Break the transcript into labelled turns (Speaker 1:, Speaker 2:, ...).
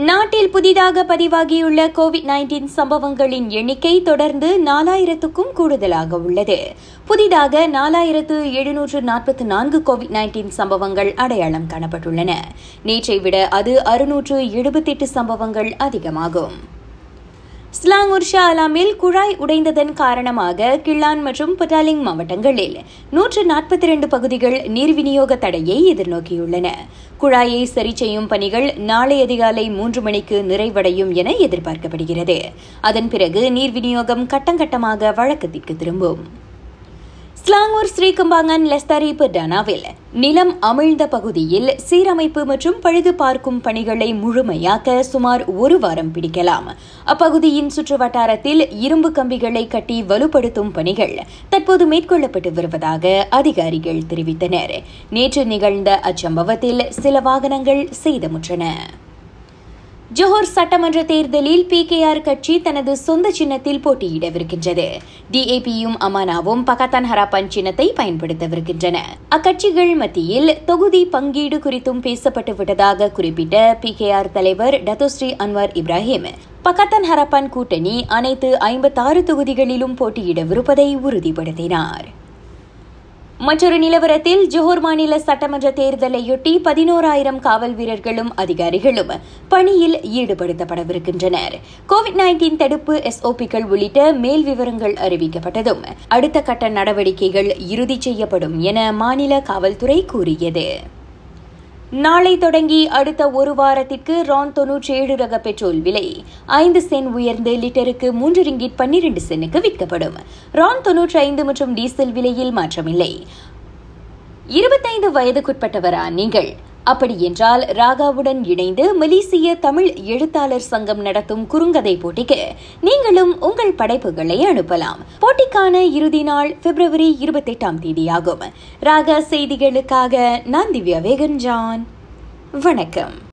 Speaker 1: நாட்டில் புதிதாக பதிவாகியுள்ள Covid nineteen சம்பவங்களின் எண்ணிக்கை தொடர்ந்து நாலாயிரத்துக்கும் கூடுதலாக உள்ளது. புதிதாக நாலாயிரத்து எழுநூற்று நாற்பத்தி நான்கு கோவிட் நைன்டீன் சம்பவங்கள் அடையாளம் காணப்பட்டுள்ளன. நேற்றை விட அது அறுநூற்று எழுபத்தெட்டு சம்பவங்கள் அதிகமாகும். ஸ்லாங்கூர் ஷா அலாமில் குழாய் உடைந்ததன் காரணமாக கிள்ளான் மற்றும் பட்டாலிங் மாவட்டங்களில் நூற்று நாற்பத்தி இரண்டு பகுதிகள் நீர் விநியோக தடையை எதிர்நோக்கியுள்ளன. குழாயை சரி செய்யும் பணிகள் நாளை அதிகாலை மூன்று மணிக்கு நிறைவடையும் என எதிர்பார்க்கப்படுகிறது. அதன் பிறகு நீர் விநியோகம் கட்டங்கட்டமாக வழக்கத்திற்கு திரும்பும். ஸ்லாங்கூர் ஸ்ரீகம்பாங்கன் லெஸ்தரீப்பு பர்டானாவில் நிலம் அமிழ்ந்த பகுதியில் சீரமைப்பு மற்றும் பழுது பார்க்கும் பணிகளை முழுமையாக்க சுமார் ஒரு வாரம் பிடிக்கலாம். அப்பகுதியின் சுற்று வட்டாரத்தில் இரும்பு கம்பிகளை கட்டி வலுப்படுத்தும் பணிகள் தற்போது மேற்கொள்ளப்பட்டு வருவதாக அதிகாரிகள் தெரிவித்தனர். நேற்று நிகழ்ந்த அச்சம்பவத்தில் சில வாகனங்கள் சேதமுற்றன. ஜோஹர் சட்டமன்ற தேர்தலில் பிகேஆர் கட்சி தனது சொந்த சின்னத்தில் போட்டியிடவிருக்கின்றது. டிஏபியும் அமானாவும் பகத்தான் ஹராப்பான் சின்னத்தை பயன்படுத்தவிருக்கின்றன. அக்கட்சிகள் மத்தியில் தொகுதி பங்கீடு குறித்தும் பேசப்பட்டு விட்டதாக குறிப்பிட்ட பிகேஆர் தலைவர் Dato' Sri Anwar Ibrahim Pakatan Harapan கூட்டணி அனைத்து ஐம்பத்தாறு தொகுதிகளிலும் போட்டியிடவிருப்பதை உறுதிப்படுத்தினார். மற்றொரு நிலவரத்தில் ஜோஹர் மாநில சட்டமன்ற தேர்தலையொட்டி பதினோராயிரம் காவல் வீரர்களும் அதிகாரிகளும் பணியில் ஈடுபடுத்தப்படவிருக்கின்றனர். கோவிட் நைன்டீன் தடுப்பு எஸ்ஓபிக்கள் உள்ளிட்ட மேல் விவரங்கள் அறிவிக்கப்பட்டதும் அடுத்த கட்ட நடவடிக்கைகள் இறுதி செய்யப்படும் என மாநில காவல்துறை கூறியது. நாளை தொடங்கி அடுத்த ஒரு வாரத்திற்கு ரான் தொன்னூற்றி ஏழு ரக பெட்ரோல் விலை. ஐந்து சென் உயர்ந்து லிட்டருக்கு மூன்று ரிங்கிட் பன்னிரண்டு சென்னுக்கு விற்கப்படும். ரான் தொன்னூற்றி ஐந்து மற்றும் டீசல் விலையில் மாற்றமில்லை. இருபத்தைந்து வயதுக்குட்பட்டவரா நீங்கள்? அப்படி என்றால் ராகாவுடன் இணைந்து மலேசிய தமிழ் எழுத்தாளர் சங்கம் நடத்தும் குறுங்கதை போட்டிக்கு நீங்களும் உங்கள் படைப்புகளை அனுப்பலாம். போட்டிக்கான இறுதி நாள் பிப்ரவரி இருபத்தி எட்டாம் தேதியாகும். ராகா செய்திகளுக்காக நான் திவ்யா வேகன் ஜான் வணக்கம்.